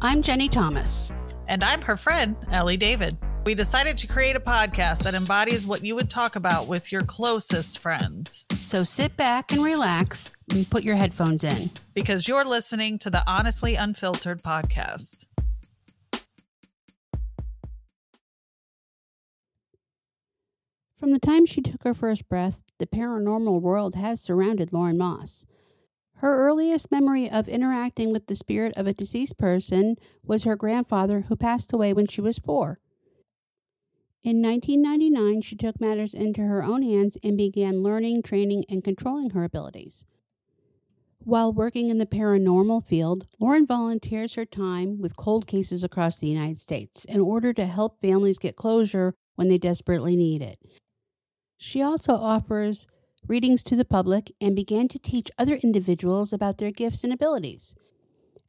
I'm Jeni Thomas. And I'm her friend, Ellie David. We decided to create a podcast that embodies what you would talk about with your closest friends. So sit back and relax and put your headphones in. Because you're listening to the Honestly Unfiltered podcast. From the time she took her first breath, the paranormal world has surrounded Lauren Moss. Her earliest memory of interacting with the spirit of a deceased person was her grandfather, who passed away when she was four. In 1999, she took matters into her own hands and began learning, training, and controlling her abilities. While working in the paranormal field, Lauren volunteers her time with cold cases across the United States in order to help families get closure when they desperately need it. She also offers readings to the public and began to teach other individuals about their gifts and abilities.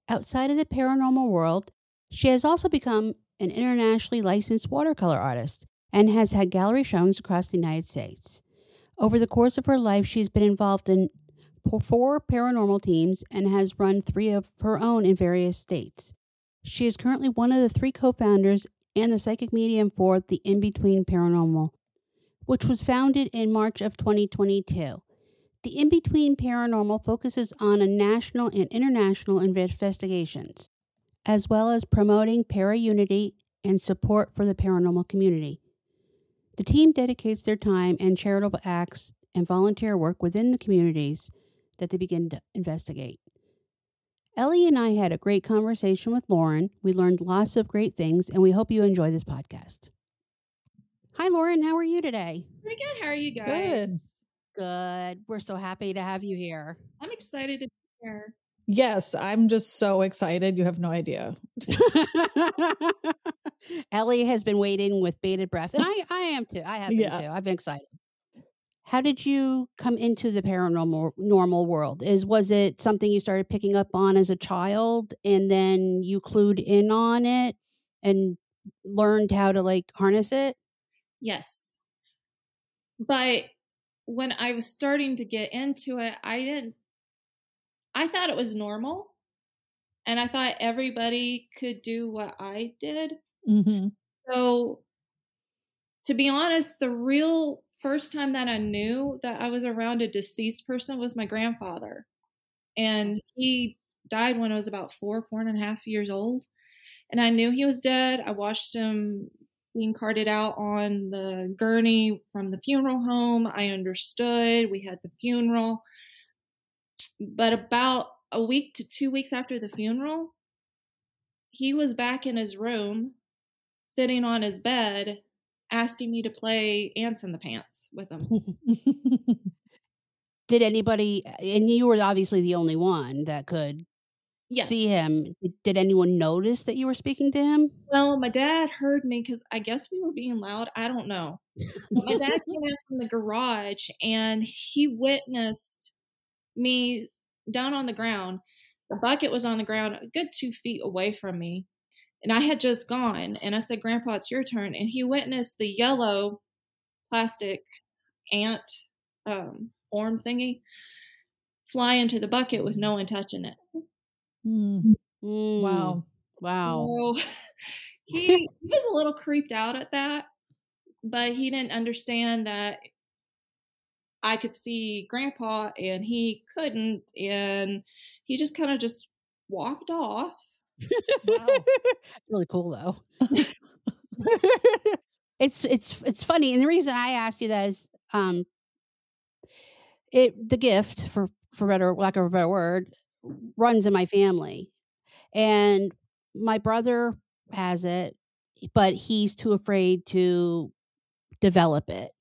Outside of the paranormal world, she has also become an internationally licensed watercolor artist and has had gallery showings across the United States. Over the course of her life, she's been involved in four paranormal teams and has run three of her own in various states. She is currently one of the three co founders and the psychic medium for the In Between Paranormal which was founded in March of 2022. The In Between Paranormal focuses on a national and international investigations, as well as promoting para unity and support for the paranormal community. The team dedicates their time and charitable acts and volunteer work within the communities that they begin to investigate. Ellie and I had a great conversation with Lauren. We learned lots of great things, and we hope you enjoy this podcast. Hi, Lauren. How are you today? Pretty good. How are you guys? Good. Good. We're so happy to have you here. I'm excited to be here. Yes, I'm just so excited. You have no idea. Ellie has been waiting with bated breath, and I, I am too. I have been Yeah. too. I've been excited. How did you come into the paranormal normal world? Is was it something you started picking up on as a child, and then you clued in on it and learned how to like harness it? Yes. But when I was starting to get into it, I didn't, I thought it was normal. And I thought everybody could do what I did. Mm-hmm. So, to be honest, the real first time that I knew that I was around a deceased person was my grandfather. And he died when I was about four, four and a half years old. And I knew he was dead. I watched him being carted out on the gurney from the funeral home. I understood. We had the funeral. But about a week to two weeks after the funeral, he was back in his room, sitting on his bed, asking me to play Ants in the Pants with him. Did anybody, and you were obviously the only one that could See him. Did, anyone notice that you were speaking to him? Well, my dad heard me because I guess we were being loud. I don't know. My dad came in from the garage and he witnessed me down on the ground. The bucket was on the ground a good two feet away from me. And I had just gone. And I said, Grandpa, it's your turn. And he witnessed the yellow plastic ant um, form thingy fly into the bucket with no one touching it. Mm. Mm, Wow. Wow. So he, he was a little creeped out at that, but he didn't understand that I could see grandpa and he couldn't. And he just kind of just walked off. Wow. really cool though. it's it's it's funny, and the reason I asked you that is um it the gift for for better lack of a better word runs in my family, and my brother has it, but he's too afraid to develop it,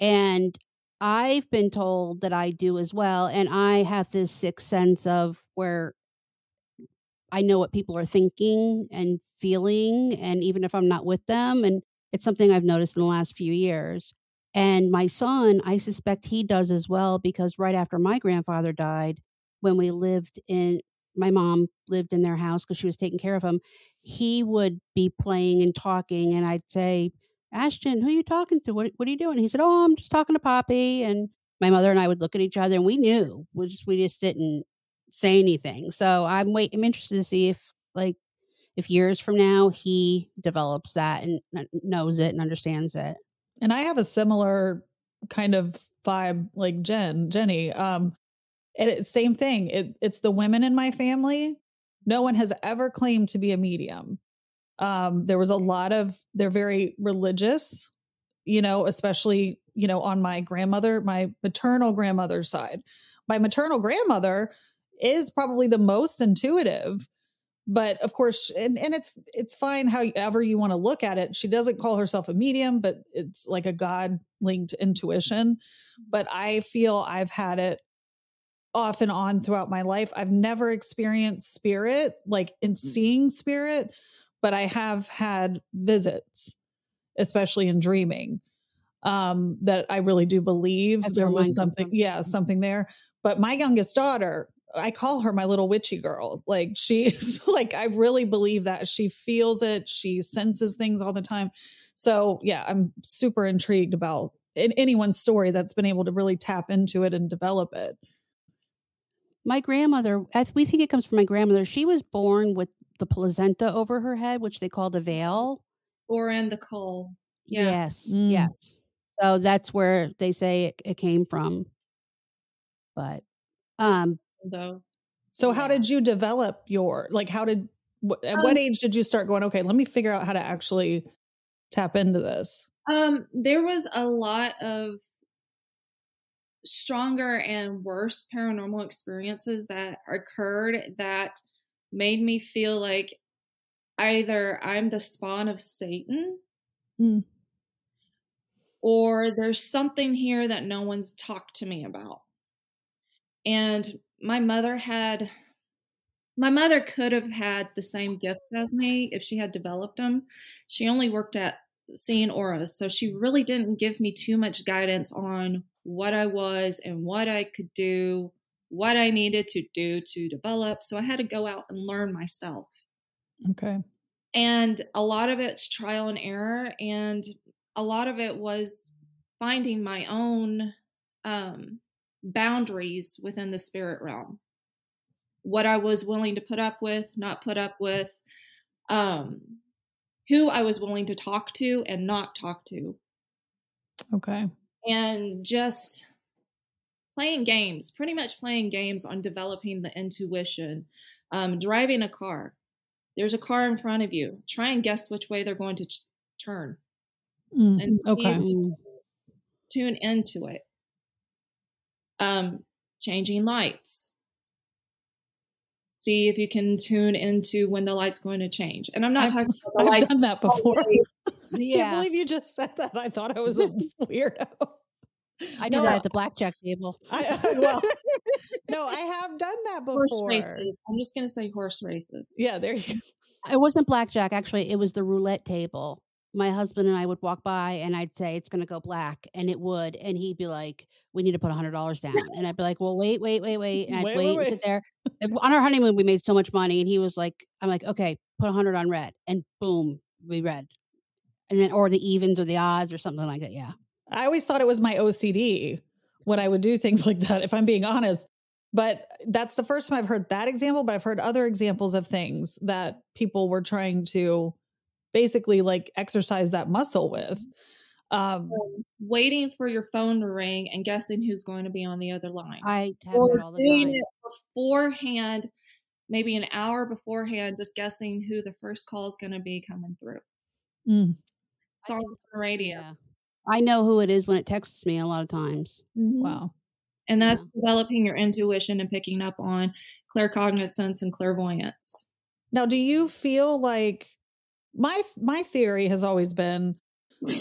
and I've been told that I do as well, and I have this sixth sense of where I know what people are thinking and feeling, and even if I'm not with them, and it's something I've noticed in the last few years. And my son, I suspect he does as well because right after my grandfather died, when we lived in my mom lived in their house because she was taking care of him, he would be playing and talking, and I'd say, Ashton, who are you talking to? What, what are you doing? He said, Oh, I'm just talking to Poppy. And my mother and I would look at each other and we knew. We just we just didn't say anything. So I'm wait I'm interested to see if like if years from now he develops that and knows it and understands it. And I have a similar kind of vibe like Jen, Jeni. Um, and it, same thing. It, it's the women in my family. No one has ever claimed to be a medium. Um, there was a lot of, they're very religious, you know, especially, you know, on my grandmother, my maternal grandmother's side. My maternal grandmother is probably the most intuitive but of course and, and it's it's fine however you want to look at it she doesn't call herself a medium but it's like a god linked intuition but i feel i've had it off and on throughout my life i've never experienced spirit like in mm. seeing spirit but i have had visits especially in dreaming um that i really do believe That's there was something yeah something there but my youngest daughter I call her my little witchy girl. Like she's like, I really believe that she feels it. She senses things all the time. So yeah, I'm super intrigued about in anyone's story that's been able to really tap into it and develop it. My grandmother, we think it comes from my grandmother. She was born with the placenta over her head, which they called a veil. Or in the caul. Yeah. Yes. Mm. Yes. So that's where they say it, it came from. But um though. So, yeah. how did you develop your like? How did wh- at um, what age did you start going? Okay, let me figure out how to actually tap into this. Um, there was a lot of stronger and worse paranormal experiences that occurred that made me feel like either I'm the spawn of Satan. Mm. Or there's something here that no one's talked to me about. And my mother had my mother could have had the same gift as me if she had developed them. She only worked at seeing auras, so she really didn't give me too much guidance on what I was and what I could do, what I needed to do to develop. So I had to go out and learn myself. Okay. And a lot of it's trial and error, and a lot of it was finding my own um, boundaries within the spirit realm. What I was willing to put up with, not put up with, um, who I was willing to talk to and not talk to. Okay. And just playing games, pretty much playing games on developing the intuition. Um, driving a car, there's a car in front of you. Try and guess which way they're going to ch- turn. Mm, and okay. tune into it um, changing lights. See if you can tune into when the light's going to change. And I'm not I've, talking about the I've lights. done that before. yeah. I can't believe you just said that. I thought I was a weirdo. I do no, that at the blackjack table. I, well, no, I have done that before. Horse races. I'm just going to say horse races. Yeah, there you go. It wasn't blackjack, actually. It was the roulette table. My husband and I would walk by and I'd say, it's going to go black. And it would. And he'd be like, we need to put a hundred dollars down. And I'd be like, well, wait, wait, wait, wait. And I'd wait, wait, wait, and sit there. On our honeymoon, we made so much money. And he was like, I'm like, okay, put a hundred on red. And boom, we read. And then, or the evens or the odds or something like that. Yeah. I always thought it was my OCD when I would do things like that, if I'm being honest. But that's the first time I've heard that example, but I've heard other examples of things that people were trying to basically like exercise that muscle with. Um, waiting for your phone to ring and guessing who's going to be on the other line. I have or all the doing time. it beforehand, maybe an hour beforehand, just guessing who the first call is going to be coming through. Mm. Sorry on the radio. Yeah. I know who it is when it texts me a lot of times. Mm-hmm. Wow. And that's yeah. developing your intuition and picking up on claircognizance and clairvoyance. Now, do you feel like my my theory has always been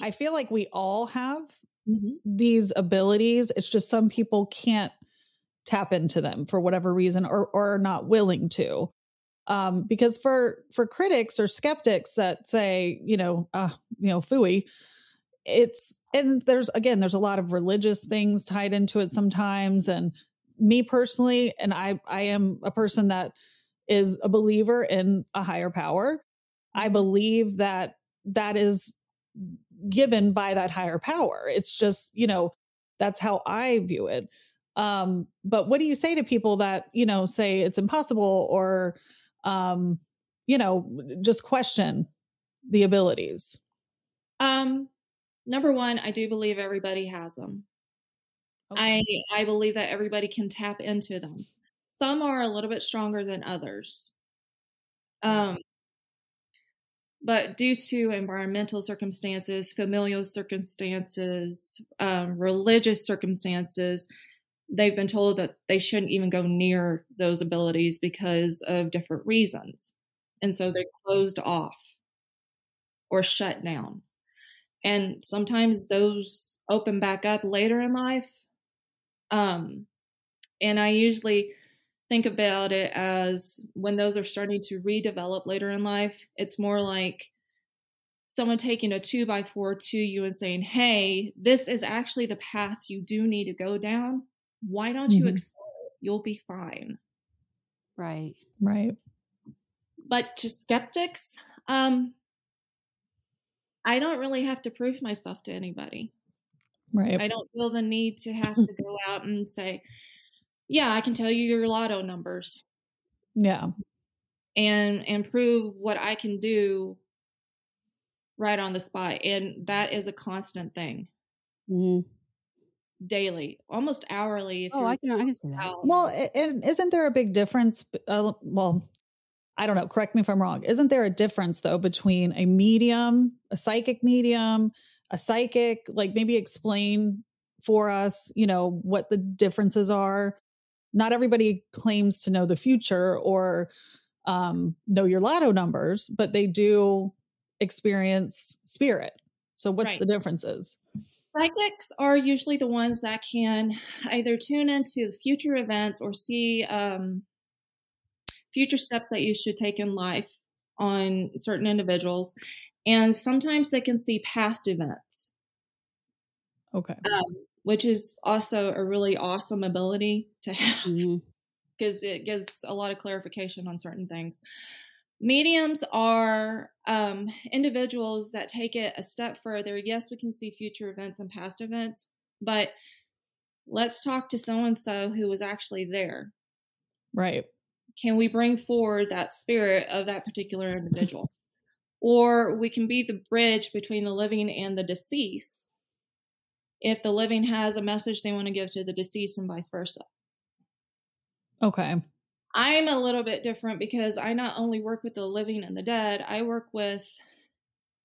I feel like we all have mm-hmm. these abilities. It's just some people can't tap into them for whatever reason or or are not willing to. Um, because for for critics or skeptics that say, you know, uh, you know, fooey, it's and there's again, there's a lot of religious things tied into it sometimes. And me personally, and I I am a person that is a believer in a higher power. I believe that that is given by that higher power. It's just, you know, that's how I view it. Um, but what do you say to people that, you know, say it's impossible or, um, you know, just question the abilities? Um, number one, I do believe everybody has them. Okay. I I believe that everybody can tap into them. Some are a little bit stronger than others. Um, but due to environmental circumstances, familial circumstances, um, religious circumstances, they've been told that they shouldn't even go near those abilities because of different reasons. And so they're closed off or shut down. And sometimes those open back up later in life. Um, and I usually think about it as when those are starting to redevelop later in life, it's more like someone taking a two by four to you and saying, Hey, this is actually the path you do need to go down. Why don't you Mhm. explore it? You'll be fine. Right. Right. But to skeptics, um, I don't really have to prove myself to anybody. Right. I don't feel the need to have to go out and say, yeah, I can tell you your lotto numbers yeah. and and prove what I can do right on the spot. And that is a constant thing hmm daily, almost hourly. If Oh, I can I can see that. out. Well, and isn't there a big difference? Uh, well, I don't know. Correct me if I'm wrong. Isn't there a difference though between a medium, a psychic medium, a psychic? Like maybe explain for us, you know, what the differences are. Not everybody claims to know the future or um, know your lotto numbers, but they do experience spirit. So what's Right. the differences? Psychics are usually the ones that can either tune into future events or see um, future steps that you should take in life on certain individuals. And sometimes they can see past events, Okay. um, which is also a really awesome ability to have because it gives a lot of clarification on certain things. Mediums are um, individuals that take it a step further. Yes, we can see future events and past events, but let's talk to so and so who was actually there. Right. Can we bring forward that spirit of that particular individual? or we can be the bridge between the living and the deceased if the living has a message they want to give to the deceased and vice versa. Okay. I'm a little bit different because I not only work with the living and the dead, I work with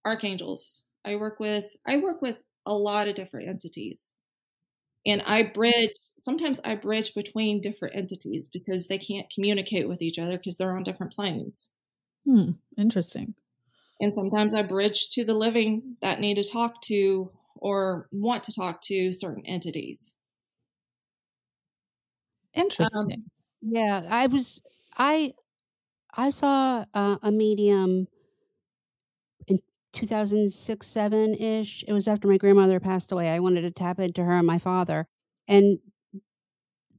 archangels. I work with I work with a lot of different entities. And I bridge sometimes I bridge between different entities because they can't communicate with each other because they're on different planes. Hmm. Interesting. And sometimes I bridge to the living that need to talk to or want to talk to certain entities. Interesting. Yeah, I was I I saw uh, a medium in 2006 7 ish. It was after my grandmother passed away. I wanted to tap into her and my father. And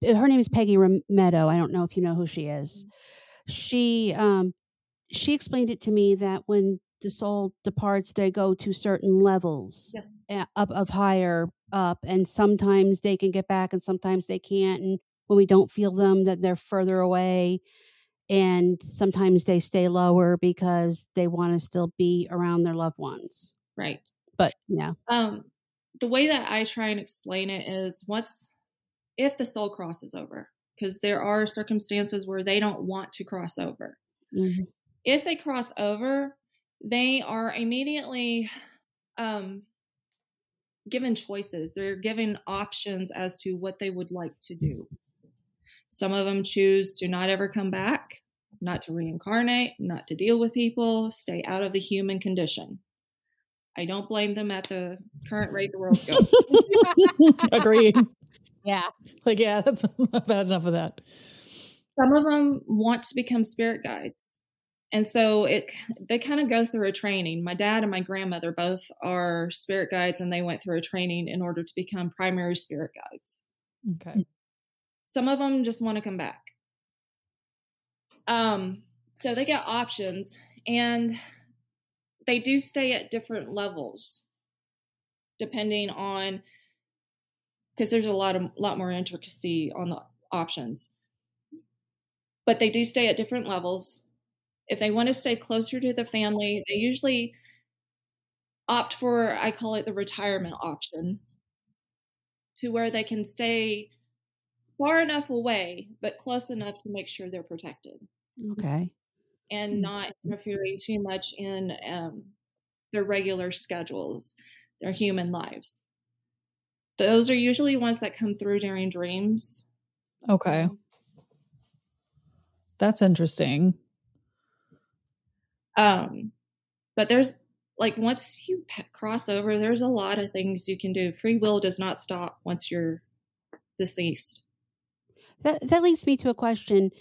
her name is Peggy Meadow. I don't know if you know who she is. She um she explained it to me that when the soul departs, they go to certain levels Yes. uh, up of higher up and sometimes they can get back and sometimes they can't and when we don't feel them that they're further away and sometimes they stay lower because they want to still be around their loved ones Right. but yeah Um, the way that I try and explain it is once if the soul crosses over, because there are circumstances where they don't want to cross over. Mhm. If they cross over, they are immediately um, given choices. They're given options as to what they would like to do. Some of them choose to not ever come back, not to reincarnate, not to deal with people, stay out of the human condition. I don't blame them at the current rate the world's going. Agreed. yeah like, yeah, that's I've enough of that. Some of them want to become spirit guides. And so it they kind of go through a training. My dad and my grandmother both are spirit guides and they went through a training in order to become primary spirit guides. Okay. Some of them just want to come back. Um so they get options and they do stay at different levels depending on because there's a lot of lot more intricacy on the options but they do stay at different levels If they want to stay closer to the family, they usually opt for, I call it the retirement option, to where they can stay far enough away, but close enough to make sure they're protected. Okay. And Mm. not interfering too much in um, their regular schedules, their human lives. Those are usually ones that come through during dreams. Okay. That's interesting. Um, but there's like once you cross over, there's a lot of things you can do. Free will does not stop once you're deceased. That that leads me to a question.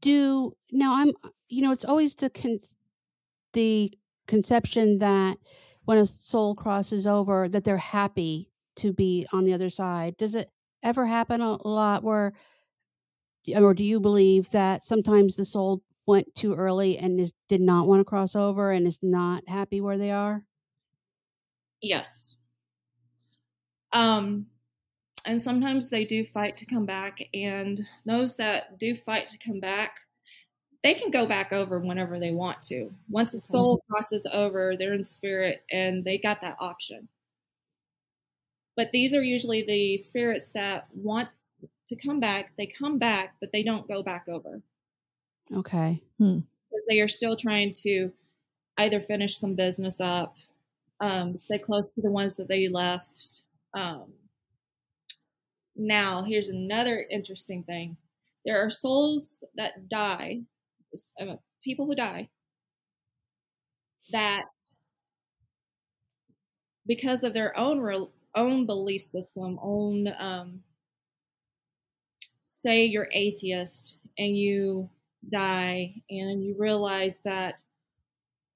Do now I'm you know it's always the con- the conception that when a soul crosses over that they're happy to be on the other side. Does it ever happen a lot where or do you believe that sometimes the soul went too early and is did not want to cross over and is not happy where they are? Yes. Um, and sometimes they do fight to come back, and those that do fight to come back, they can go back over whenever they want to. Once a soul crosses over, they're in spirit and they got that option. But these are usually the spirits that want to come back. They come back, but they don't go back over. Okay. because they are still trying to either finish some business up, um, stay close to the ones that they left. Um, now, here's another interesting thing: there are souls that die, uh, people who die, that because of their own real, own belief system, own um, say you're atheist and you die and you realize that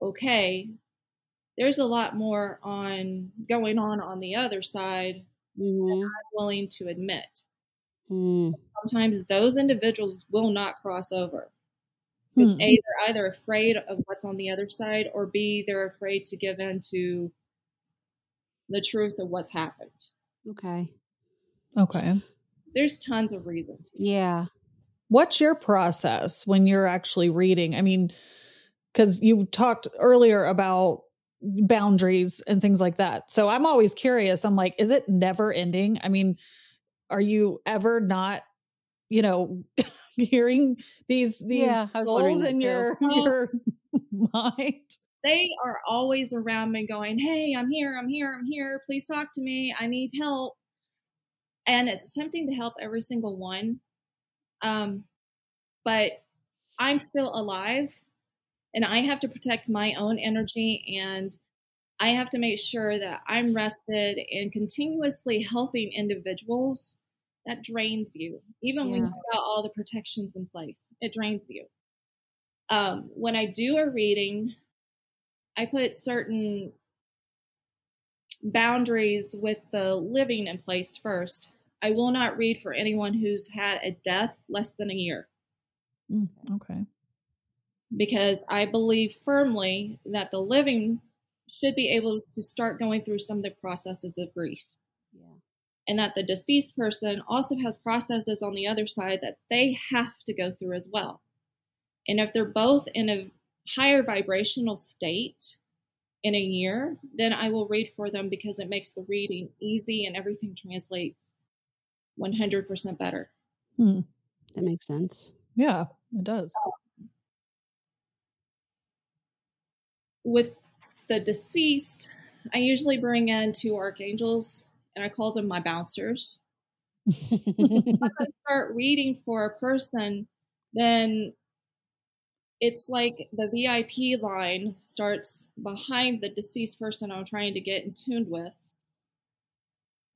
okay there's a lot more on going on on the other side hmm i'm willing to admit Mm. sometimes those individuals will not cross over because Hmm. a they're either afraid of what's on the other side or b they're afraid to give in to the truth of what's happened Okay. Okay. there's tons of reasons Yeah. What's your process when you're actually reading? I mean, because you talked earlier about boundaries and things like that. So I'm always curious. I'm like, is it never ending? I mean, are you ever not, you know, hearing these these Yeah, I was wondering souls that in your Well- your mind? they are always around me going, Hey, I'm here, I'm here, I'm here. Please talk to me. I need help. And it's tempting to help every single one. Um, but I'm still alive and I have to protect my own energy and I have to make sure that I'm rested and continuously helping individuals. That drains you, even when you've got all the protections in place. It drains you. Um, when I do a reading, I put certain boundaries with the living in place first. I will not read for anyone who's had a death less than a year Mm, okay. because I believe firmly that the living should be able to start going through some of the processes of grief. Yeah. And that the deceased person also has processes on the other side that they have to go through as well. And if they're both in a higher vibrational state in a year, then I will read for them because it makes the reading easy and everything translates 100% better. Hmm. That makes sense. Yeah, it does. With the deceased, I usually bring in two archangels and I call them my bouncers. If I start reading for a person, then it's like the VIP line starts behind the deceased person I'm trying to get in tuned with.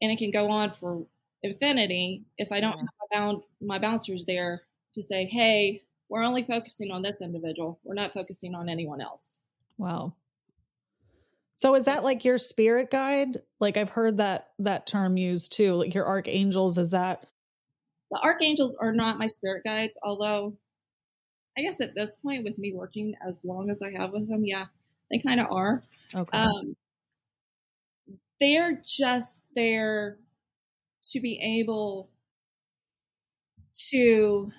And it can go on for infinity if I don't Yeah. have my, bound, my bouncers there to say, hey, we're only focusing on this individual. We're not focusing on anyone else. Wow. So is that like your spirit guide? Like I've heard that that term used too. Like your archangels is that The archangels are not my spirit guides, although I guess at this point, with me working as long as I have with them, yeah, they kind of are. okay. Um, they're just there to be able to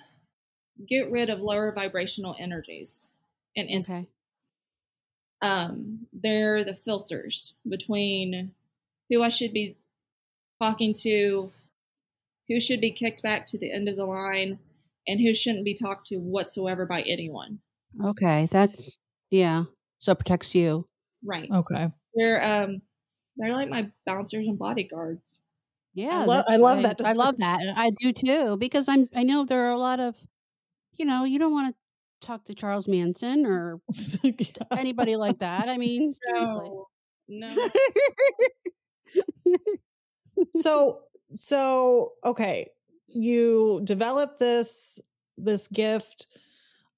get rid of lower vibrational energies. and entities. Okay. Um, they're the filters between who I should be talking to, who should be kicked back to the end of the line, and who shouldn't be talked to whatsoever by anyone. Okay. That's yeah. So it protects you. Right. Okay. They're um they're like my bouncers and bodyguards. Yeah, lo- I love that I love that. I do too because I'm. I know there are a lot of, you know, you don't want to talk to Charles Manson or Yeah. anybody like that. I mean, seriously. No. No. so so okay you developed this this gift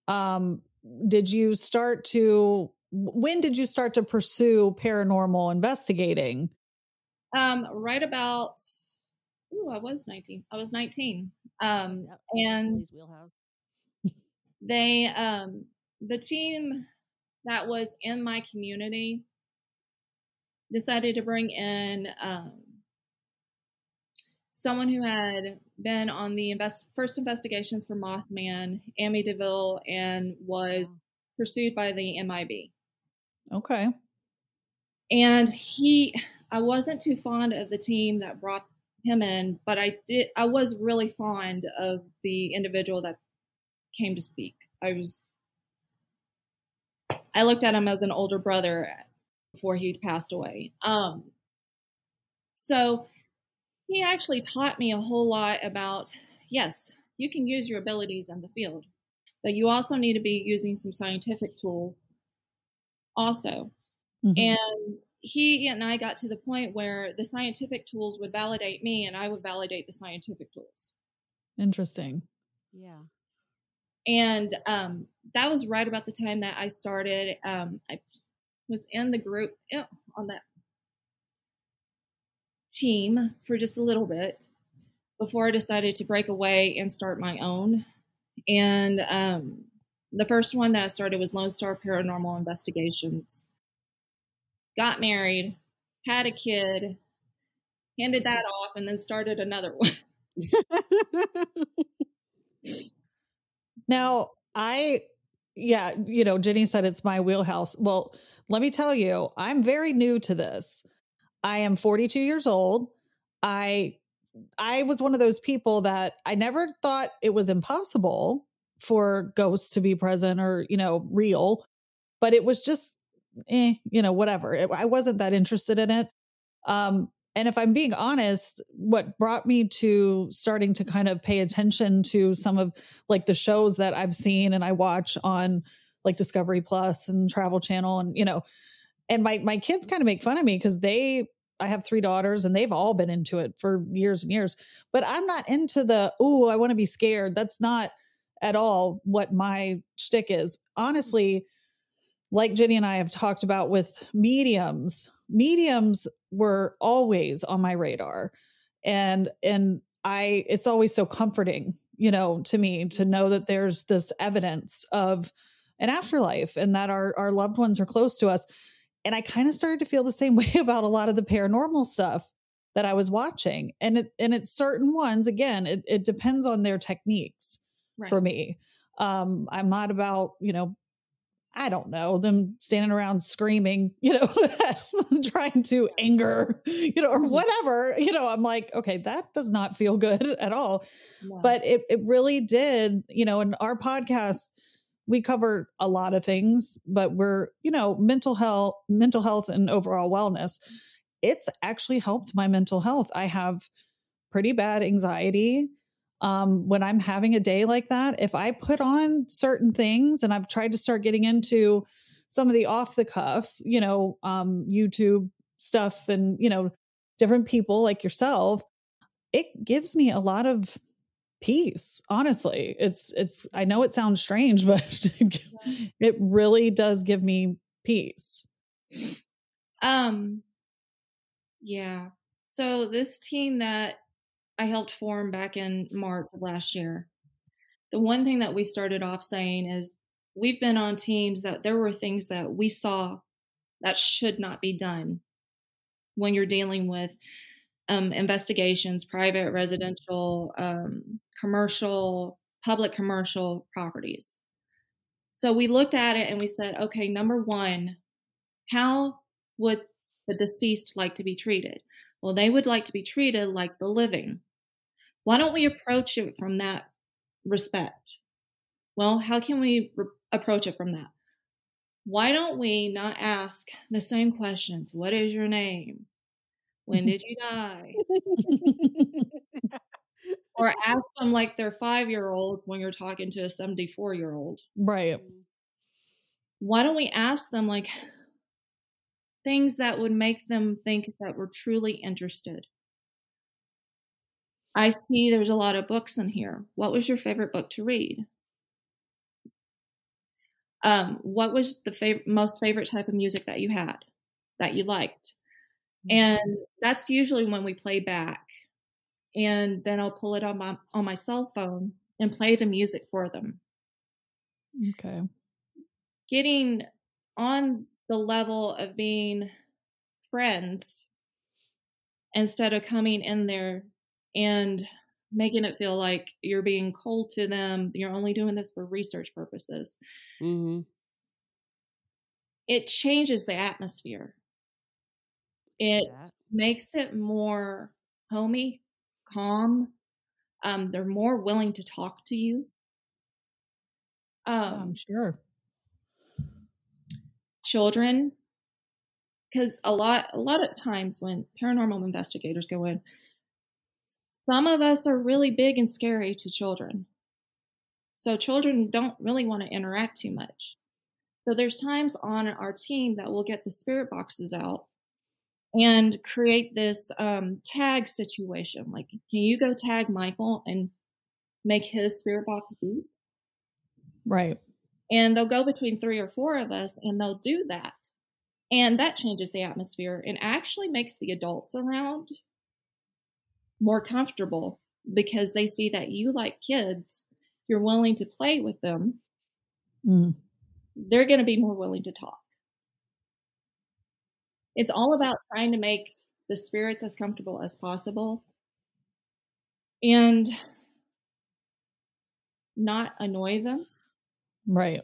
um did you start to when did you start to pursue paranormal investigating Um, right about ooh, I was 19. I was 19. Um and wheelhouse. they um the team that was in my community decided to bring in um someone who had been on the invest first investigations for Mothman, Amy DeVille, and was Wow. pursued by the MIB. okay and he i wasn't too fond of the team that brought him in but i did i was really fond of the individual that came to speak. I was i looked at him as an older brother before he passed away. Um so he actually taught me a whole lot about yes you can use your abilities in the field but you also need to be using some scientific tools also. Mhm. and he and I got to the point where the scientific tools would validate me and I would validate the scientific tools. interesting Yeah. And um, that was right about the time that I started. Um, I was in the group eh, on that team for just a little bit before I decided to break away and start my own. And um, the first one that I started was Lone Star Paranormal Investigations. Got married, had a kid, handed that off, and then started another one. Now, I, yeah, you know, Jeni said it's my wheelhouse. Well, let me tell you, I'm very new to this. I am 42 years old. I, I was one of those people that I never thought it was impossible for ghosts to be present or, you know, real, but it was just, eh, you know, whatever. It- I wasn't that interested in it. Um, and if I'm being honest, what brought me to starting to kind of pay attention to some of like the shows that I've seen and I watch on like Discovery Plus and Travel Channel and you know, and my my kids kind of make fun of me because they I have three daughters and they've all been into it for years and years. But I'm not into the oh, I want to be scared. That's not at all what my shtick is. Honestly, like Jeni and I have talked about with mediums, mediums were always on my radar. And and I it's always so comforting, you know, to me to know that there's this evidence of an afterlife and that our our loved ones are close to us. And I kind of started to feel the same way about a lot of the paranormal stuff that I was watching. And it and it's certain ones, again, it, it depends on their techniques Right. for me. Um, I'm not about, you know, I don't know, them standing around screaming, you know, trying to anger, you know, or mm-hmm. whatever. You know, I'm like, okay, that does not feel good at all. No. But it, it really did, you know, in our podcast, we cover a lot of things, but we're, you know, mental health, mental health and overall wellness. It's actually helped my mental health. I have pretty bad anxiety um, when I'm having a day like that, if I put on certain things and I've tried to start getting into some of the off the cuff, you know, um, YouTube stuff and, you know, different people like yourself, it gives me a lot of peace. Honestly, it's, it's, I know it sounds strange, but it really does give me peace. Um, yeah. So this team that I helped form back in March of last year, the one thing that we started off saying is we've been on teams that there were things that we saw that should not be done when you're dealing with um, investigations, private, residential, um, commercial, public commercial properties. So we looked at it and we said, okay, number one, how would the deceased like to be treated? Well, they would like to be treated like the living. Why don't we approach it from that respect? Well, how can we re- approach it from that? Why don't we not ask the same questions? What is your name? When did you die? or ask them like they're five year olds when you're talking to a 74 year old. Right. Mm. Why don't we ask them like things that would make them think that we're truly interested? I see there's a lot of books in here. What was your favorite book to read? Um, what was the fav- most favorite type of music that you had that you liked? And that's usually when we play back. And then I'll pull it on my on my cell phone and play the music for them. Okay. Getting on the level of being friends instead of coming in there and making it feel like you're being cold to them. You're only doing this for research purposes. Mm-hmm. It changes the atmosphere. It that. makes it more homey, calm. Um, they're more willing to talk to you. Um, I'm sure. children, because a lot, a lot of times when paranormal investigators go in, some of us are really big and scary to children. So children don't really want to interact too much. So there's times on our team that we'll get the spirit boxes out and create this um, tag situation. Like, can you go tag Michael and make his spirit box beep? Right. And they'll go between three or four of us and they'll do that. And that changes the atmosphere and actually makes the adults around more comfortable because they see that you like kids, you're willing to play with them, Mm. they're going to be more willing to talk. It's all about trying to make the spirits as comfortable as possible and not annoy them. Right.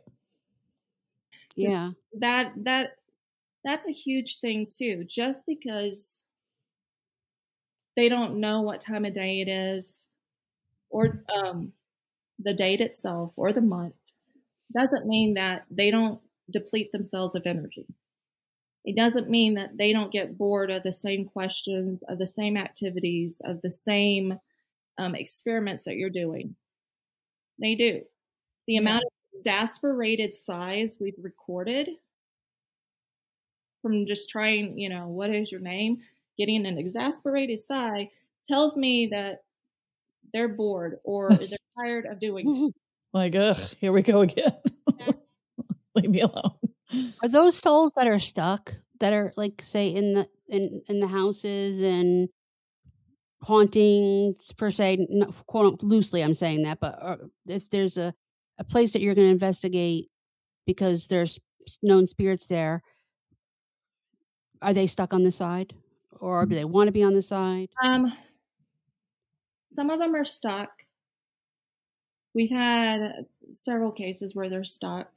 Yeah. That that that's a huge thing too. Just because they don't know what time of day it is or um the date itself or the month doesn't mean that they don't deplete themselves of energy. It doesn't mean that they don't get bored of the same questions, of the same activities, of the same um, experiments that you're doing. They do. The amount of exasperated sighs we've recorded from just trying, you know, what is your name? Getting an exasperated sigh tells me that they're bored or they're tired of doing it. Like, ugh, here we go again. Leave me alone. Are those souls that are stuck that are like say in the in in the houses and hauntings per se, no, quote loosely I'm saying that, but uh, if there's a a place that you're going to investigate because there's known spirits there, are they stuck on the side, or do they want to be on the side? Um, some of them are stuck. We've had several cases where they're stuck.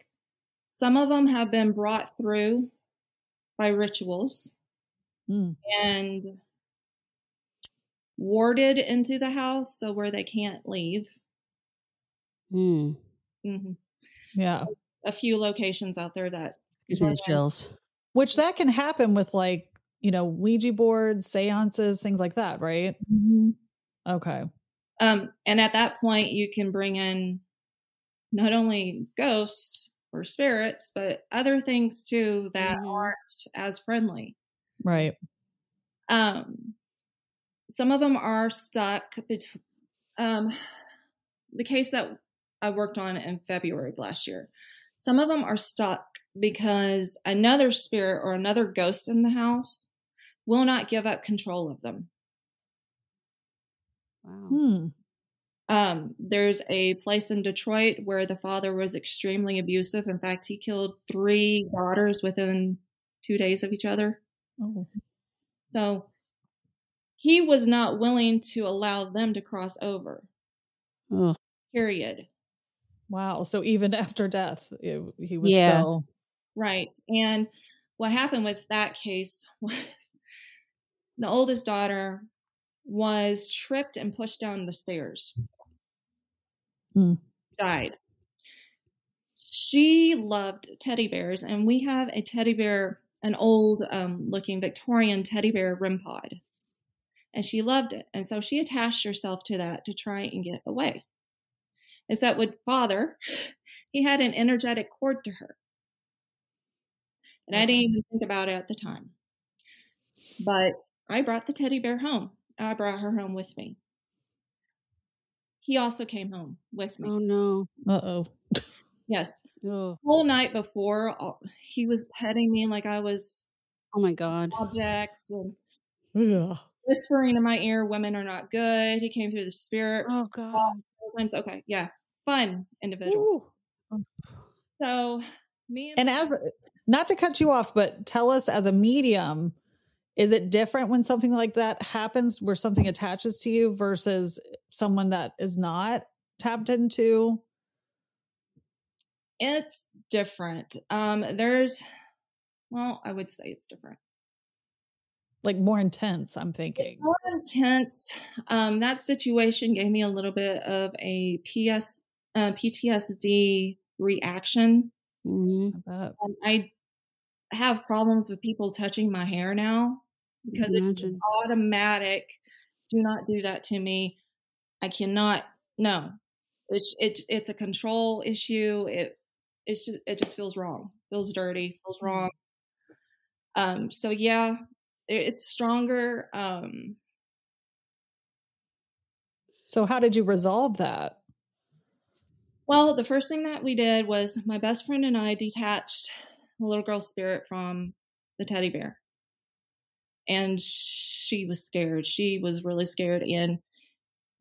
Some of them have been brought through by rituals Mm. and warded into the house so where they can't leave. Hmm. hmm Yeah. A few locations out there that Gives me the chills. Which that can happen with like, you know, Ouija boards, seances, things like that, right? Okay. Um, and at that point, you can bring in not only ghosts or spirits, but other things too that Mhm. aren't as friendly. Right. Um, some of them are stuck between. Um, the case that I worked on in February of last year, some of them are stuck because another spirit or another ghost in the house will not give up control of them. Wow. Hmm. Um, there's a place in Detroit where the father was extremely abusive. In fact, he killed three daughters within two days of each other. Oh. So he was not willing to allow them to cross over, Ugh. period. Wow. So even after death, it, he was Yeah. still. Right. And what happened with that case was the oldest daughter was tripped and pushed down the stairs. Hmm. Died. She loved teddy bears, and we have a teddy bear, an old um, looking Victorian teddy bear REM pod. And she loved it. And so she attached herself to that to try and get away. Is that with father, he had an energetic cord to her. And I didn't even think about it at the time. But I brought the teddy bear home. I brought her home with me. He also came home with me. Oh no. Uh oh. Yes. Oh, Whole night before, he was petting me like I was oh my god. object and Ugh. whispering in my ear, "Women are not good." He came through the spirit. Oh god. Sometimes, okay, yeah, fun individual. Ooh. So me and, And as not to cut you off, but tell us as a medium, is it different when something like that happens where something attaches to you versus someone that is not tapped into? it's different. Um, there's, well, I would say it's different. Like more intense, I'm thinking. more intense. Um, that situation gave me a little bit of a PS, uh, PTSD reaction. hmm I. Um, I have problems with people touching my hair now because it's automatic. Do not do that to me. I cannot. No, it's it, it's a control issue. It it's just it just feels wrong. Feels dirty. Feels wrong. Um. So yeah, it, it's stronger. Um. So how did you resolve that? Well, the first thing that we did was my best friend and I detached the little girl's spirit from the teddy bear. And she was scared. She was really scared. And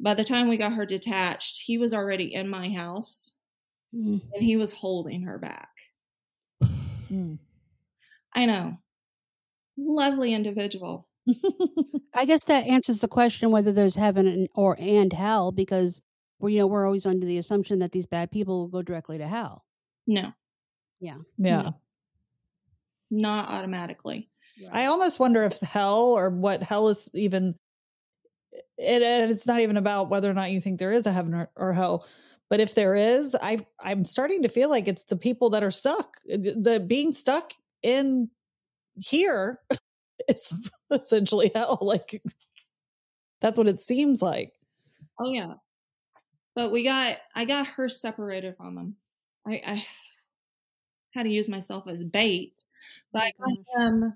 by the time we got her detached, he was already in my house Mm. and he was holding her back. Mm. I know. Lovely individual. I guess that answers the question whether there's heaven or and hell because we you know we're always under the assumption that these bad people will go directly to hell. No, Yeah. yeah. Not automatically. I almost wonder if hell or what hell is even it, and it's not even about whether or not you think there is a heaven or, or hell but if there is i i'm starting to feel like it's the people that are stuck the being stuck in here is essentially hell like that's what it seems like Oh yeah. But we got I got her separated from him. I, I had to use myself as bait. But oh, I Oh, got him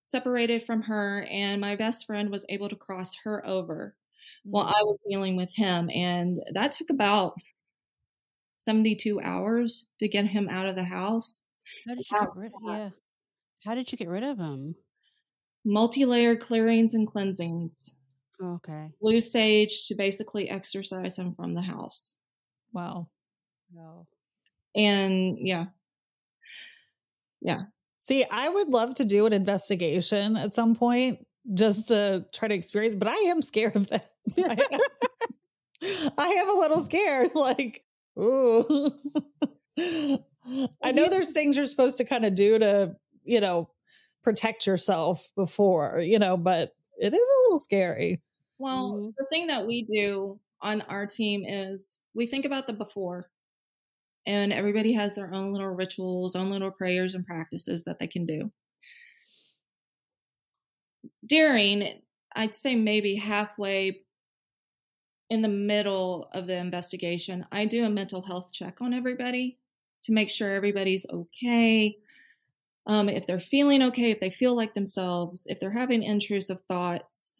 separated from her and my best friend was able to cross her over while mm. I was dealing with him. And that took about 72 hours to get him out of the house. How did you get rid? why. Yeah. How did you get rid of him? Multi-layer clearings and cleansings. Okay. Blue sage to basically exorcise him from the house. wow No. And yeah. Yeah. See i would love to do an investigation at some point just to try to experience but i am scared of that. I, I am a little scared like ooh. I know there's things you're supposed to kind of do to you know protect yourself before you know but it is a little scary. Well, Mhm. the thing that we do on our team is we think about the before, and everybody has their own little rituals, own little prayers and practices that they can do. During, I'd say maybe halfway in the middle of the investigation, I do a mental health check on everybody to make sure everybody's okay. Um, if they're feeling okay, if they feel like themselves, if they're having intrusive thoughts,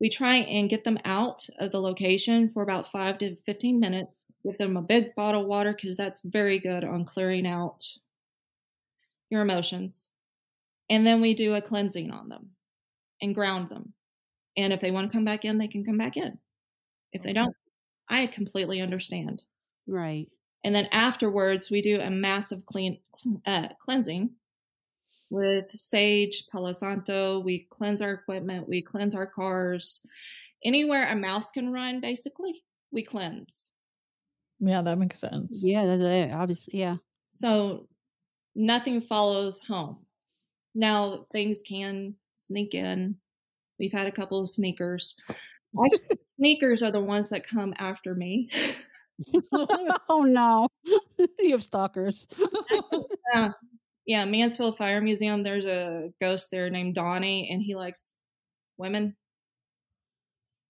we try and get them out of the location for about five to 15 minutes. Give them a big bottle of water because that's very good on clearing out your emotions. And then we do a cleansing on them and ground them. And if they want to come back in, they can come back in. If they don't, I completely understand. Right. And then afterwards, we do a massive clean uh, cleansing with sage, Palo Santo. We cleanse our equipment. We cleanse our cars. Anywhere a mouse can run, basically, we cleanse. Yeah, that makes sense. Yeah, that, that- obviously, yeah. So nothing follows home. Now things can sneak in. We've had a couple of sneakers. Actually, sneakers are the ones that come after me. oh no, you have stalkers. Yeah, yeah. Mansfield Fire Museum. There's a ghost there named Donnie, and he likes women.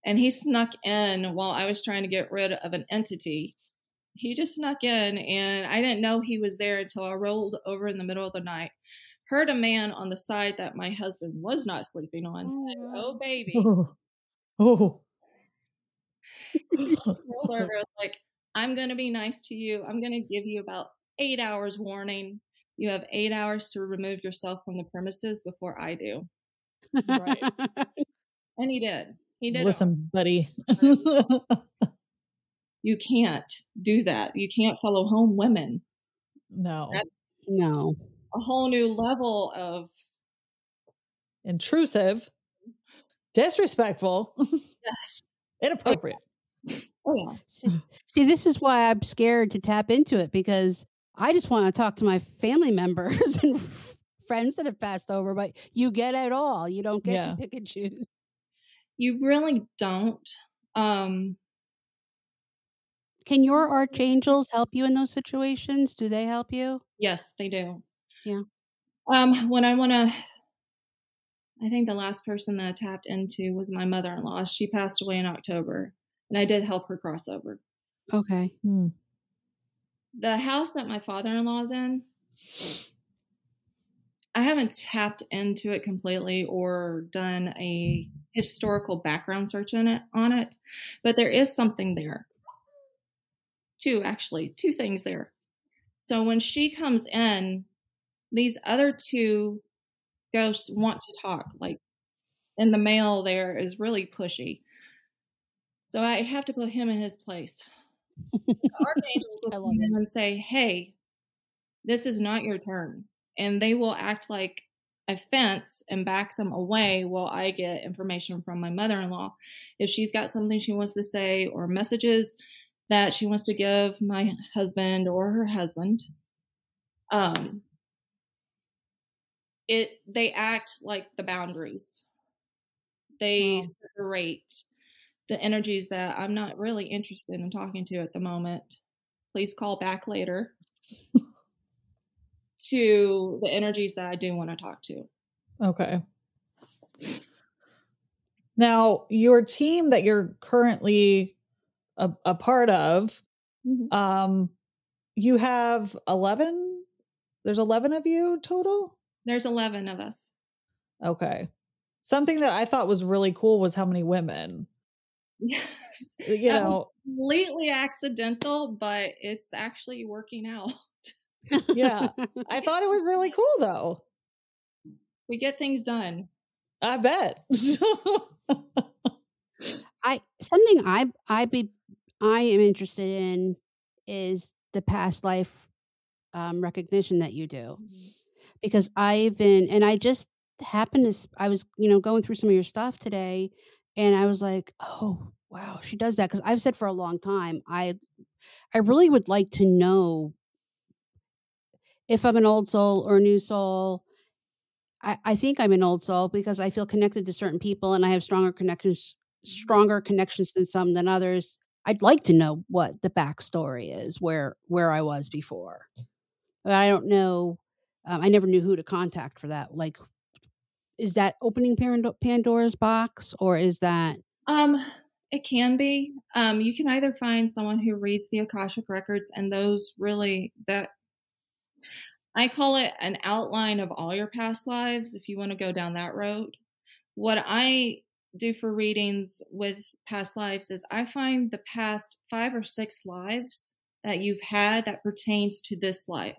And he snuck in while I was trying to get rid of an entity. He just snuck in, and I didn't know he was there until I rolled over in the middle of the night. Heard a man on the side that my husband was not sleeping on Oh. "Oh baby," oh. oh. rolled over. I was like, I'm going to be nice to you. I'm going to give you about eight hours warning. You have eight hours to remove yourself from the premises before I do. Right. And he did. He did. Listen, buddy. You can't do that. You can't follow home women. no. That's no. a whole new level of Intrusive. Disrespectful. yes. Inappropriate. Oh yeah. See, see, this is why I'm scared to tap into it because I just want to talk to my family members and friends that have passed over, but you get it all. You don't get Yeah. to pick and choose. You really don't. Um Can your archangels help you in those situations? Do they help you? Yes, they do. Yeah. Um, when I want to, I think the last person that I tapped into was my mother in law. She passed away in October, and I did help her cross over. Okay. Hmm. The house that my father in law's in, I haven't tapped into it completely or done a historical background search on it on it, but there is something there. Two actually, two things there. So when she comes in, these other two ghosts want to talk. Like, and the male there is really pushy. So I have to put him in his place. The archangels will come in and say, "Hey, this is not your turn," and they will act like a fence and back them away while I get information from my mother-in-law. If she's got something she wants to say or messages that she wants to give my husband or her husband, um, it they act like the boundaries. They Wow. separate the energies that I'm not really interested in talking to at the moment. Please call back later. to the energies that I do want to talk to. Okay. Now, your team that you're currently a, a part of, um, you have 11? There's 11 of you total? There's 11 of us. Okay. Something that I thought was really cool was how many women. Yes. You That know, completely accidental, but it's actually working out. Yeah. I thought it was really cool though. We get things done. I bet. I something I I be I am interested in is the past life um, recognition that you do because I've been and I just happened to I was you know going through some of your stuff today and I was like oh wow she does that because I've said for a long time I I really would like to know if I'm an old soul or a new soul. I, I think I'm an old soul because I feel connected to certain people and I have stronger connections stronger connections than some than others. I'd like to know what the backstory is, where where I was before. But I don't know. Um, I never knew who to contact for that. Like, is that opening Pandora's box, or is that Um, it can be. Um, you can either find someone who reads the Akashic records, and those really that I call it an outline of all your past lives. If you want to go down that road, what I do for readings with past lives is I find the past five or six lives that you've had that pertains to this life,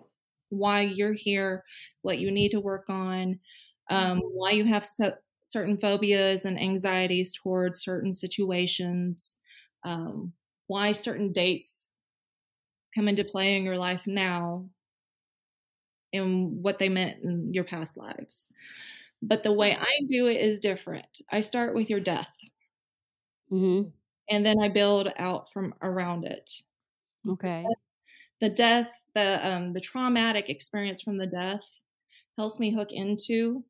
why you're here, what you need to work on, um, why you have so, certain phobias and anxieties towards certain situations, um, why certain dates come into play in your life now, and what they meant in your past lives. But the way I do it is different. I start with your death Mhm. and then I build out from around it. Okay. The death, the um, the traumatic experience from the death helps me hook into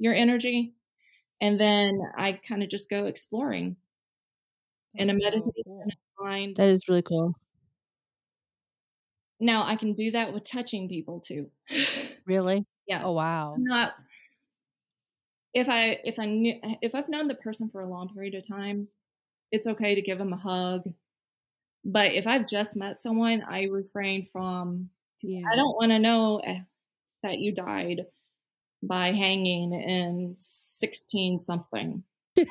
your energy, and then I kind of just go exploring in a That's so meditation cool. mind. That is really cool. Now I can do that with touching people too. Really? yes. Oh wow. I'm not if I if I knew if I've known the person for a long period of time, it's okay to give them a hug. But if I've just met someone, I refrain from because Yeah. I don't want to know eh, that you died by hanging in sixteen something.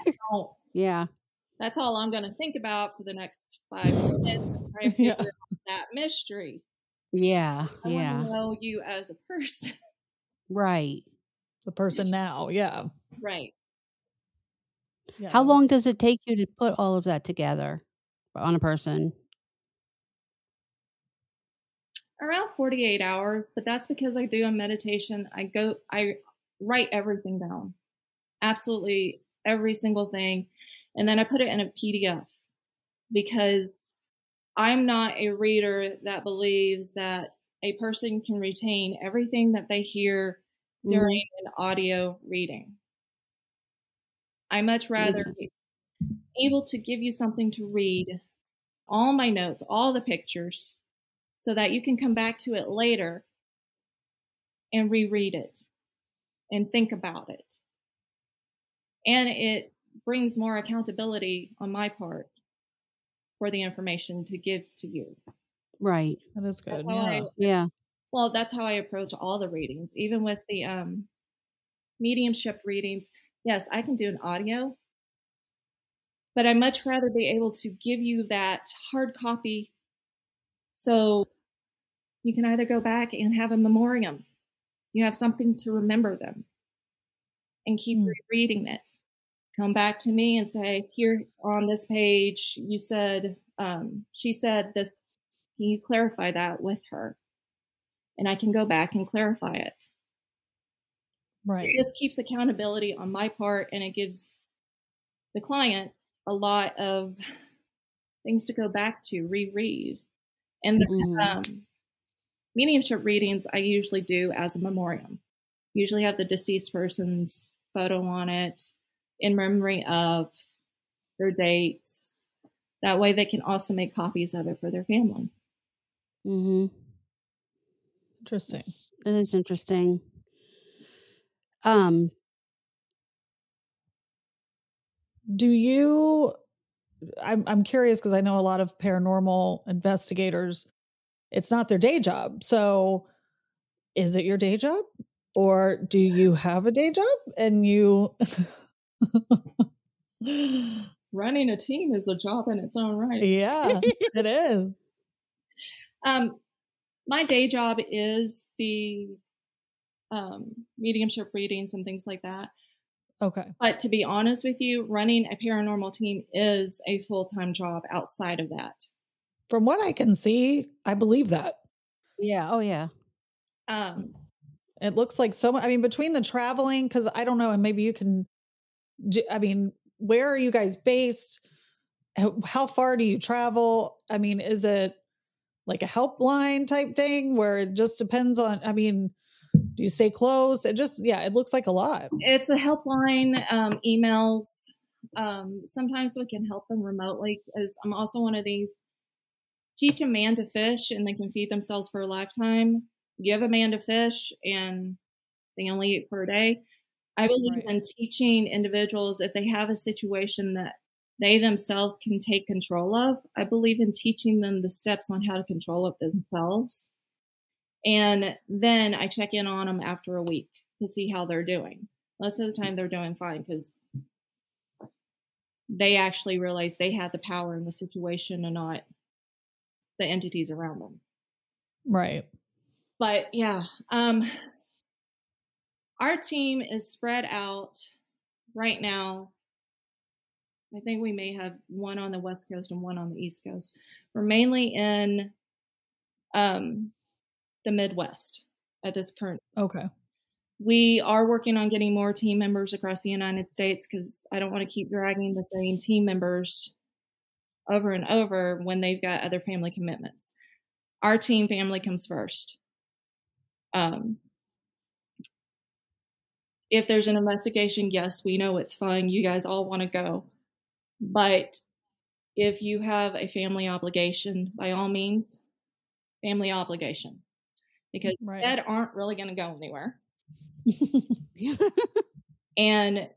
Yeah. That's all I'm going to think about for the next five minutes. and Yeah. that mystery. Yeah. I Yeah. want know you as a person. Right. The person now, yeah. right. yeah. How long does it take you to put all of that together on a person? Around 48 hours but that's because i do a meditation i go i write everything down absolutely every single thing and then i put it in a pdf because i'm not a reader that believes that a person can retain everything that they hear Mhm. during an audio reading i much rather sense. be able to give you something to read all my notes all the pictures so that you can come back to it later and reread it and think about it. And it brings more accountability on my part for the information to give to you. Right. That is good. That's I- Yeah. Yeah. well, that's how I approach all the readings, even with the um, mediumship readings. Yes, I can do an audio, but I much rather be able to give you that hard copy so you can either go back and have a memoriam. You have something to remember them and keep Hmm. rereading it. Come back to me and say, here on this page, you said, um, she said this. Can you clarify that with her? And I can go back and clarify it. Right. It just keeps accountability on my part and it gives the client a lot of things to go back to, reread. And the Mhm. um, mediumship readings I usually do as a memoriam. Usually have the deceased person's photo on it in memory of their dates. That way they can also make copies of it for their family. Mm-hmm. Interesting. It is interesting. Um, Do you I'm I'm curious because I know a lot of paranormal investigators it's not their day job. So is it your day job or do you have a day job and you Running a team is a job in its own right. Yeah, it is. Um, my day job is the um, mediumship readings and things like that. Okay. But to be honest with you, running a paranormal team is a full time job outside of that. From what I can see, I believe that. yeah. Oh, yeah. Um, It looks like so much. I mean, between the traveling, because I don't know, and maybe you can. do- I mean, where are you guys based? How, how far do you travel? I mean, is it like a helpline type thing where it just depends on? I mean, do you stay close? It just, yeah, it looks like a lot. it's a helpline, um, emails. Um, sometimes we can help them remotely because I'm also one of these teach a man to fish and they can feed themselves for a lifetime. Give a man to fish and they only eat for a day. I believe Right. in teaching individuals if they have a situation that they themselves can take control of. I believe in teaching them the steps on how to control it themselves. And then I check in on them after a week to see how they're doing. Most of the time, they're doing fine because they actually realize they had the power in the situation and not the entities around them. Right. But yeah, um, our team is spread out right now. I think we may have one on the West Coast and one on the East Coast. We're mainly in um, the Midwest at this current. Okay. We are working on getting more team members across the United States because I don't want to keep dragging the same team members over and over when they've got other family commitments. Our team family comes first. Um, if there's an investigation, yes, we know it's fun. You guys all want to go. But if you have a family obligation, by all means, family obligation. Because Right. dead aren't really going to go anywhere. And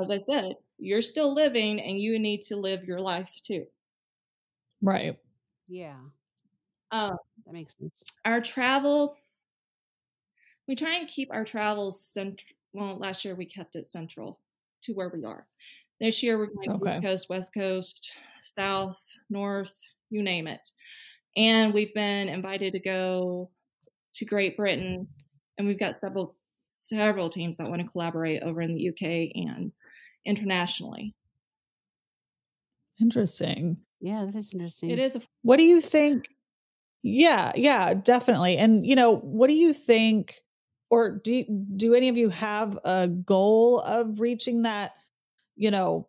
as I said, you're still living and you need to live your life too. right. yeah, Um, that makes sense. our travel, we try and keep our travels central. Well, last year we kept it central to where we are. This year we're going Okay. East Coast, West Coast, South, North, you name it. And we've been invited to go to Great Britain, and we've got several several teams that want to collaborate over in the UK and internationally. Interesting. Yeah, that is interesting. It is a What do you think? Yeah, yeah, definitely. And you know, what do you think or do do any of you have a goal of reaching that, you know,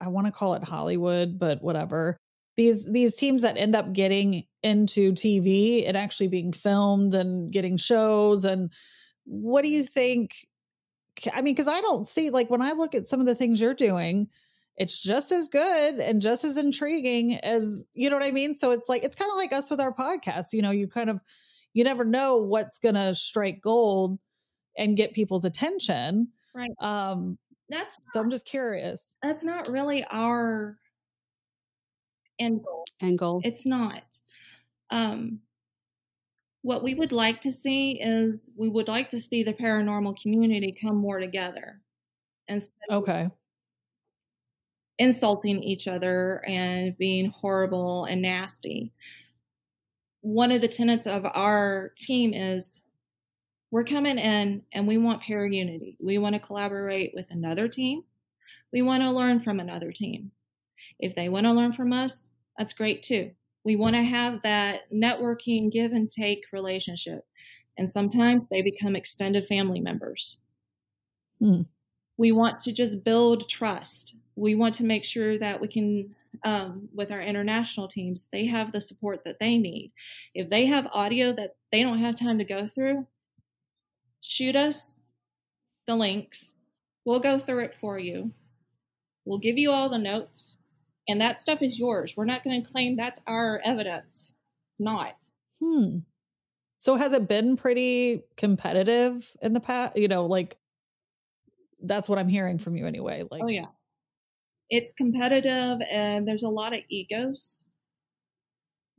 I want to call it Hollywood, but whatever. These these teams that end up getting into TV and actually being filmed and getting shows and what do you think I mean, because I don't see like when I look at some of the things you're doing, it's just as good and just as intriguing as you know what I mean. So it's like it's kind of like us with our podcast. You know, you kind of you never know what's gonna strike gold and get people's attention. Right. Um. that's So I'm just curious. that's not really our end goal. and goal. It's not. Um, what we would like to see is we would like to see the paranormal community come more together instead of Okay. insulting each other and being horrible and nasty. One of the tenets of our team is we're coming in and we want pair unity. We want to collaborate with another team. We want to learn from another team. If they want to learn from us, that's great too. We want to have that networking, give and take relationship. And sometimes they become extended family members. Hmm. We want to just build trust. We want to make sure that we can, um, with our international teams, they have the support that they need. If they have audio that they don't have time to go through, shoot us the links. We'll go through it for you. We'll give you all the notes, and that stuff is yours. We're not going to claim that's our evidence. It's not. Hmm. So has it been pretty competitive in the past? You know, like that's what I'm hearing from you anyway. Like, oh yeah, it's competitive, and there's a lot of egos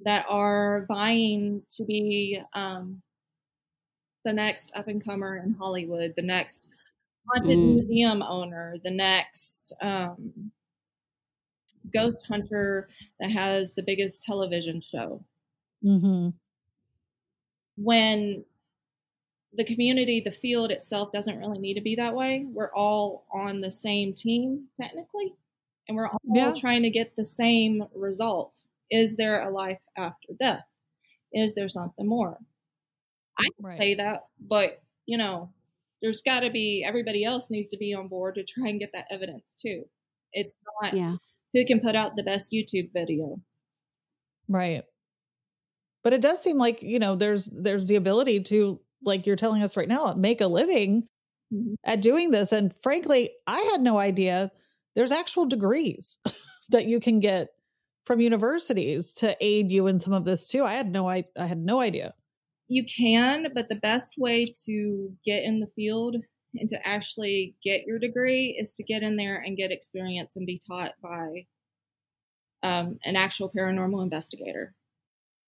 that are vying to be um, the next up and comer in Hollywood, the next haunted Mm. museum owner, the next um, ghost hunter that has the biggest television show. hmm when the community, the field itself doesn't really need to be that way. We're all on the same team technically, and we're all Yeah. trying to get the same result. Is there a life after death? Is there something more? I can Right. say that, but you know, there's got to be everybody else needs to be on board to try and get that evidence too. It's not yeah. Who can put out the best YouTube video. Right. But it does seem like, you know, there's there's the ability to like you're telling us right now, make a living Mhm. at doing this and frankly, I had no idea there's actual degrees that you can get from universities to aid you in some of this too. I had no I, I had no idea. You can, but the best way to get in the field and to actually get your degree is to get in there and get experience and be taught by um, an actual paranormal investigator.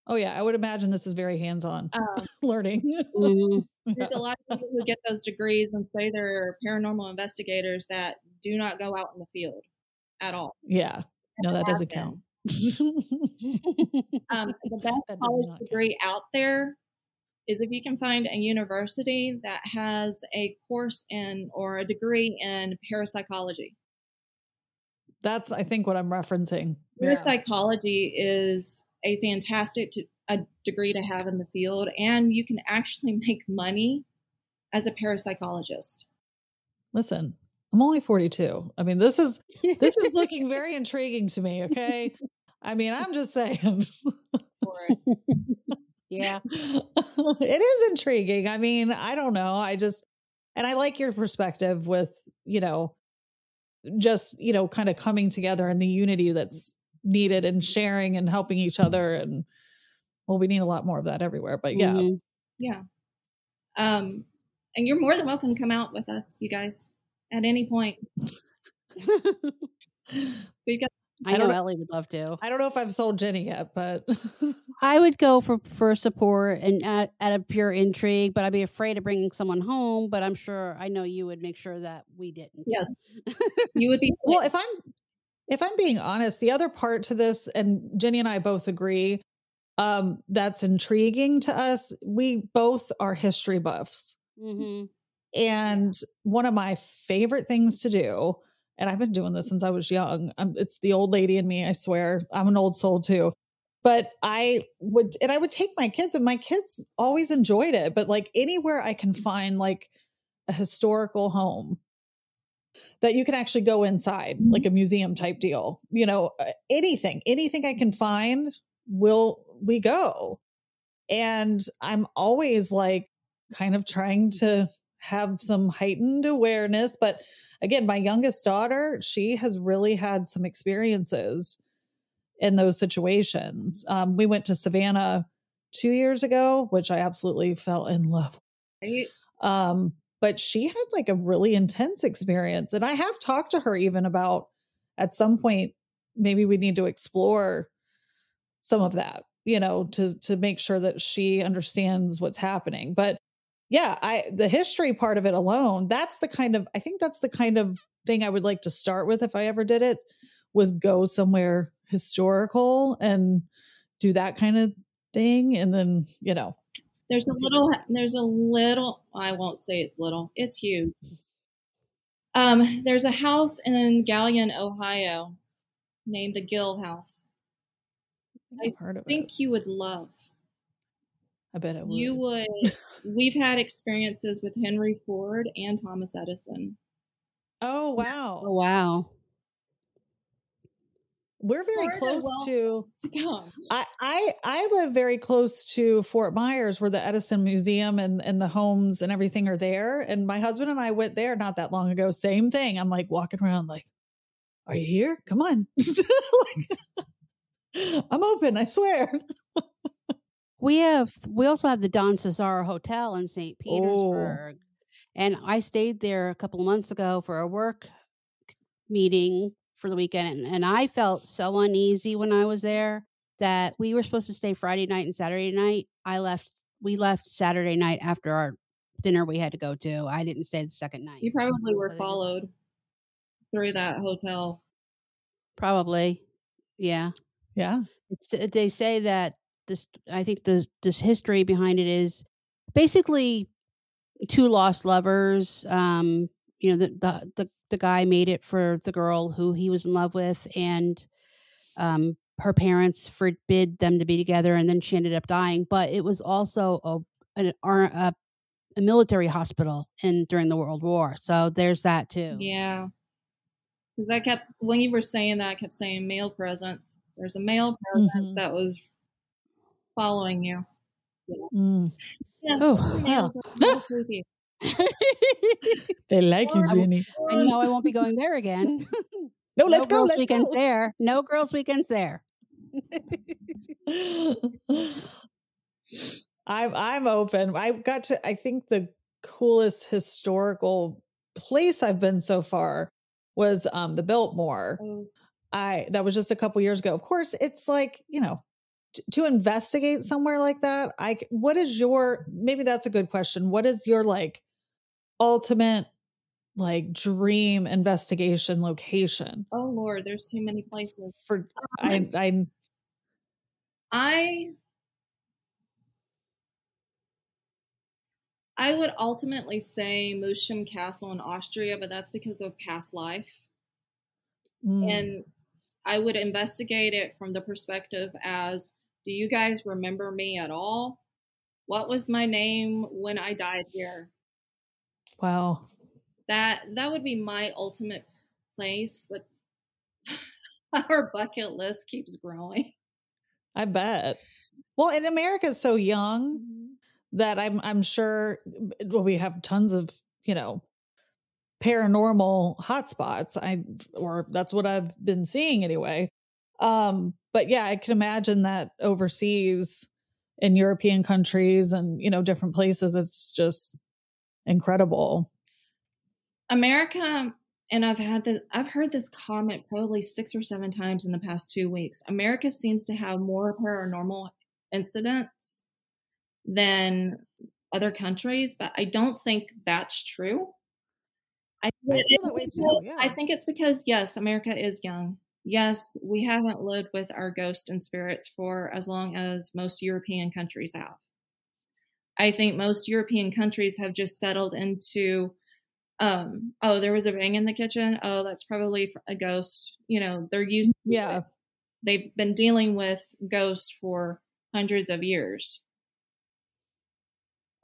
Oh yeah, I would imagine this is very hands-on Um, learning. Mhm. there's a lot of people who get those degrees and say they're paranormal investigators that do not go out in the field at all. yeah. No, that doesn't Have count. Um, the best That college not count. degree out there is if you can find a university that has a course in or a degree in parapsychology. That's I think what I'm referencing. Yeah. Parapsychology is a fantastic to, a degree to have in the field, and you can actually make money as a parapsychologist. Listen, I'm only 42. I mean, this is this is looking very intriguing to me, okay? I mean, I'm just saying. yeah. it is intriguing. I mean, I don't know. I just and I like your perspective with, you know, just, you know, kind of coming together and the unity that's needed and sharing and helping each other and well, we need a lot more of that everywhere, but yeah. Mm-hmm. Yeah. Um and you're more than welcome to come out with us, you guys, at any point. because I, know Ellie would love to. I don't know if I've sold Jeni yet, but I would go for for support and at, at a pure intrigue. But I'd be afraid of bringing someone home. But I'm sure I know you would make sure that we didn't. Yes, you would be. well, if I'm if I'm being honest, the other part to this, and Jeni and I both agree, um, that's intriguing to us. We both are history buffs, mm-hmm. and one of my favorite things to do and I've been doing this since I was young. It's the old lady in me, I swear. I'm an old soul too. But I would, and I would take my kids, and my kids always enjoyed it. But like anywhere I can find like a historical home that you can actually go inside, mm-hmm. like a museum type deal, you know, uh, anything, anything I can find, will we go? And I'm always like kind of trying to have some heightened awareness, but again, my youngest daughter, she has really had some experiences in those situations. Um, we went to Savannah two years ago, which I absolutely fell in love. Right. Um, but she had like a really intense experience. And I have talked to her even about at some point, maybe we need to explore some of that, you know, to to make sure that she understands what's happening. But yeah, I the history part of it alone, that's the kind of I think that's the kind of thing I would like to start with if I ever did it was go somewhere historical and do that kind of thing and then, you know. There's a little there's a little I won't say it's little. It's huge. Um there's a house in Galion, Ohio named the Gill House. I, I think it. you would love I bet it would. You would. we've had experiences with Henry Ford and Thomas Edison. Oh wow! Oh wow! We're very Ford uh, close to. to I, I I live very close to Fort Myers, where the Edison Museum and and the homes and everything are there. And my husband and I went there not that long ago. Same thing. I'm like walking around, like, "Are you here? Come on!" like, I'm open. I swear. We have we also have the Don Cesar Hotel in St. Oh. Petersburg. Oh. And I stayed there a couple of months ago for a work meeting for the weekend and I felt so uneasy when I was there that we were supposed to stay Friday night and Saturday night. I left we left Saturday night after our dinner we had to go to. I didn't stay the second night. You probably were followed through that hotel. Probably. Yeah. Yeah. It's, they say that this I think the this history behind it is basically two lost lovers. Um, you know, the the the, the guy made it for the girl who he was in love with, and um, her parents forbid them to be together, and then she ended up dying. But it was also a an, a, a military hospital in during the World War, so there's that too. Yeah, because I kept when you were saying that, I kept saying male presence. There's a male presence mm-hmm. that was following you. Yeah. Mm. yeah oh, well. they like you, Jeni. I know I won't be going there again. no, let's no go. Girls let's weekends go. there. No girls' weekends there. I'm I'm open. I got to. I think the coolest historical place I've been so far was um the Biltmore. Oh. I that was just a couple years ago. Of course, it's like you know to investigate somewhere like that i what is your maybe that's a good question what is your like ultimate like dream investigation location oh lord there's too many places for i i i I would ultimately say Moosham Castle in Austria, but that's because of past life. Mm. And I would investigate it from the perspective as do you guys remember me at all? What was my name when I died here? Wow. that that would be my ultimate place, but our bucket list keeps growing. I bet. Well, and America's so young Mm-hmm. that I'm I'm sure well we have tons of, you know, paranormal hotspots. I or that's what I've been seeing anyway. Um but yeah, I can imagine that overseas in European countries and, you know, different places it's just incredible. America, and I've had this, I've heard this comment probably six or seven times in the past two weeks. America seems to have more paranormal incidents than other countries, but I don't think that's true. I, I feel that way too, yeah. I think it's because yes, America is young. Yes, we haven't lived with our ghosts and spirits for as long as most European countries have. I think most European countries have just settled into um oh there was a bang in the kitchen oh that's probably a ghost you know they're used to Yeah. it. they've been dealing with ghosts for hundreds of years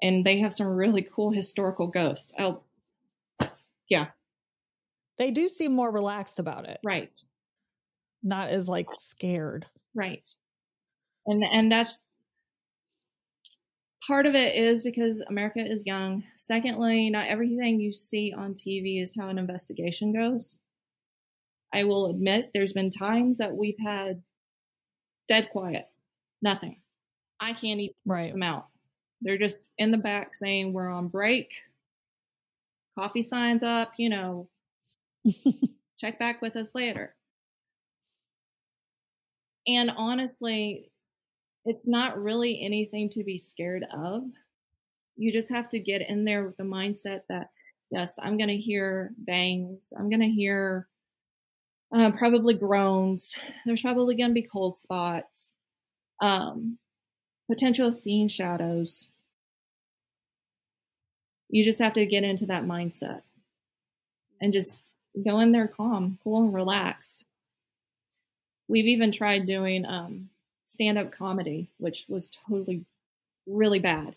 and they have some really cool historical ghosts oh yeah They do seem more relaxed about it. right Not as like scared. right. And and that's part of it is because america is young. Secondly not everything you see on tv is how an investigation goes. I will admit there's been times that we've had dead quiet. Nothing. I can't even Right. them out. They're just in the back saying we're on break. Coffee signs up you know. Check back with us later. And honestly, it's not really anything to be scared of. You just have to get in there with the mindset that, yes, I'm going to hear bangs. I'm going to hear uh, probably groans. There's probably going to be cold spots, um, potential seeing shadows. You just have to get into that mindset and just go in there calm, cool, and relaxed. We've even tried doing um, stand up comedy, which was totally really bad.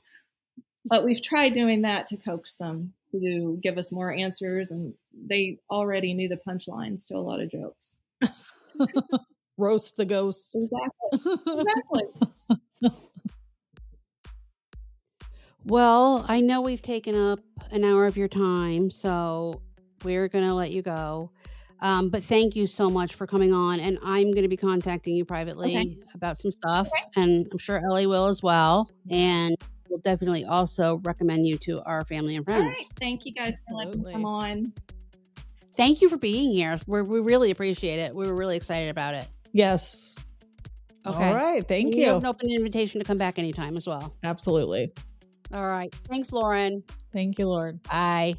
But we've tried doing that to coax them to give us more answers, and they already knew the punchlines to a lot of jokes. Roast the ghosts. Exactly. Exactly. Well, I know we've taken up an hour of your time, so we're going to let you go. Um, but thank you so much for coming on. And I'm going to be contacting you privately Okay. about some stuff. And I'm sure Ellie will as well. And we'll definitely also recommend you to our family and friends. right. Thank you guys for letting me come on. Thank you for being here. We're, we really appreciate it. We were really excited about it. Yes. Okay. All right. Thank And you. have an open invitation to come back anytime as well. Absolutely. All right. Thanks, Lauren. Thank you, Lord. Bye.